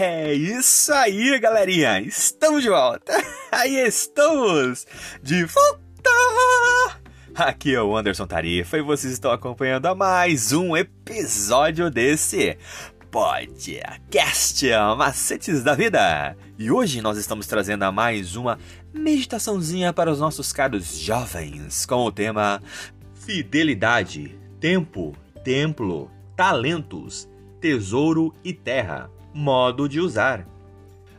É isso aí, galerinha! Estamos de volta! Aí estamos! De volta! Aqui é o Anderson Tarifa e vocês estão acompanhando a mais um episódio desse podcast Macetes da Vida. E hoje nós estamos trazendo a mais uma meditaçãozinha para os nossos caros jovens com o tema Fidelidade, Tempo, Templo, Talentos, Tesouro e Terra. Modo de usar.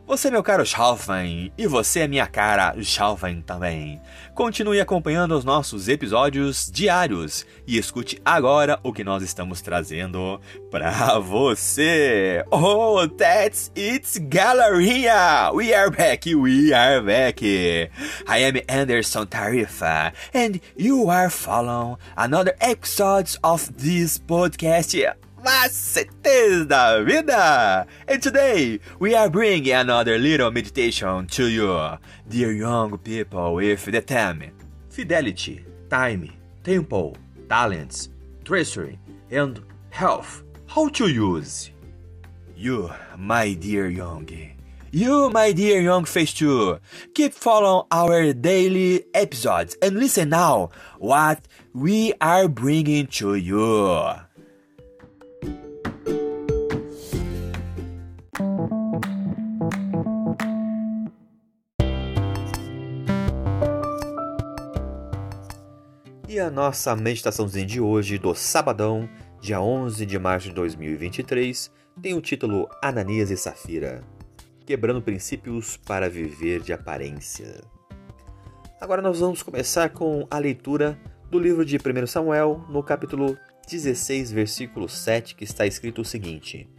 Você, meu caro jovem, e você, minha cara jovem também. Continue acompanhando os nossos episódios diários e escute agora o que nós estamos trazendo para você. Oh, that's it, galerinha! We are back, we are back. I am Anderson Tarifa, and you are following another episode of this podcast. Macetes da Vida! And today we are bringing another little meditation to you, dear young people, with the theme Fidelity, Time, Tempo, Talents, Treasury, and Health. How to use? You, my dear young. You, my dear young face too, keep following our daily episodes and listen now what we are bringing to you. E a nossa meditaçãozinha de hoje, do sabadão, dia 11 de março de 2023, tem o título Ananias e Safira Quebrando princípios para viver de aparência. Agora nós vamos começar com a leitura do livro de 1 Samuel, no capítulo 16, versículo 7, que está escrito o seguinte: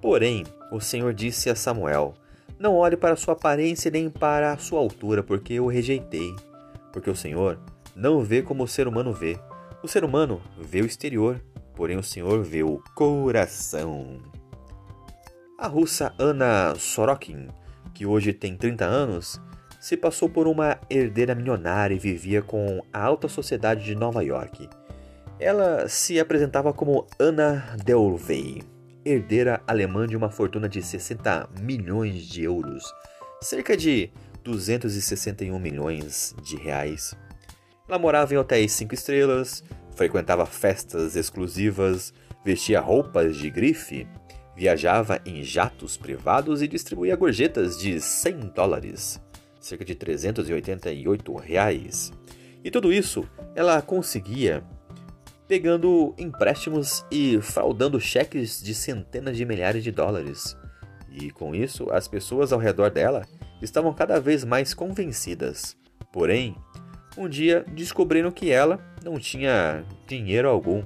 Porém, o Senhor disse a Samuel: Não olhe para sua aparência nem para a sua altura, porque eu o rejeitei. Porque o Senhor não vê como o ser humano vê. O ser humano vê o exterior, porém o Senhor vê o coração. A russa Anna Sorokin, que hoje tem 30 anos, se passou por uma herdeira milionária e vivia com a alta sociedade de Nova York. Ela se apresentava como Anna Delvey, herdeira alemã de uma fortuna de 60 milhões de euros, cerca de 261 milhões de reais. Ela morava em hotéis cinco estrelas, frequentava festas exclusivas, vestia roupas de grife, viajava em jatos privados e distribuía gorjetas de 100 dólares, cerca de 388 reais. E tudo isso ela conseguia pegando empréstimos e fraudando cheques de centenas de milhares de dólares. E com isso, as pessoas ao redor dela estavam cada vez mais convencidas. Porém, um dia descobriram que ela não tinha dinheiro algum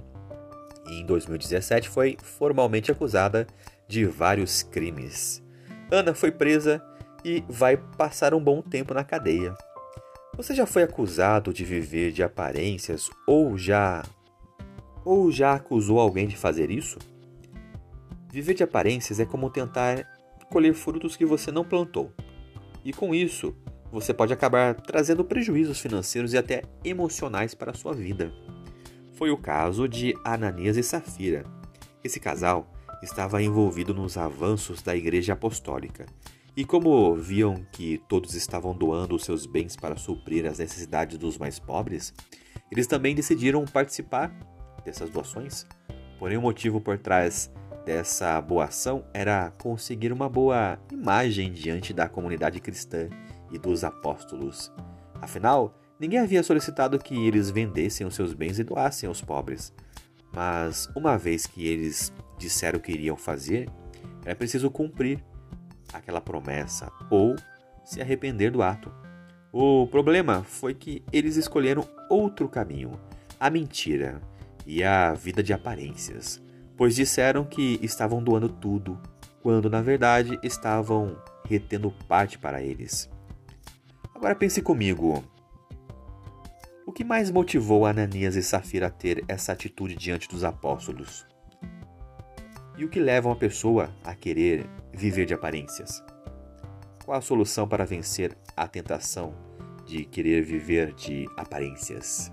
e em 2017 foi formalmente acusada de vários crimes. Ana foi presa e vai passar um bom tempo na cadeia. Você já foi acusado de viver de aparências ou já ou já acusou alguém de fazer isso? Viver de aparências é como tentar colher frutos que você não plantou. E com isso, você pode acabar trazendo prejuízos financeiros e até emocionais para a sua vida. Foi o caso de Ananias e Safira. Esse casal estava envolvido nos avanços da Igreja Apostólica. E como viam que todos estavam doando os seus bens para suprir as necessidades dos mais pobres, eles também decidiram participar dessas doações. Porém, o motivo por trás dessa boa ação era conseguir uma boa imagem diante da comunidade cristã e dos apóstolos. Afinal, ninguém havia solicitado que eles vendessem os seus bens e doassem aos pobres. Mas, uma vez que eles disseram que iriam fazer, era preciso cumprir aquela promessa ou se arrepender do ato. O problema foi que eles escolheram outro caminho, a mentira e a vida de aparências, pois disseram que estavam doando tudo, quando na verdade estavam retendo parte para eles. Agora pense comigo. O que mais motivou Ananias e Safira a ter essa atitude diante dos apóstolos? E o que leva uma pessoa a querer viver de aparências? Qual a solução para vencer a tentação de querer viver de aparências?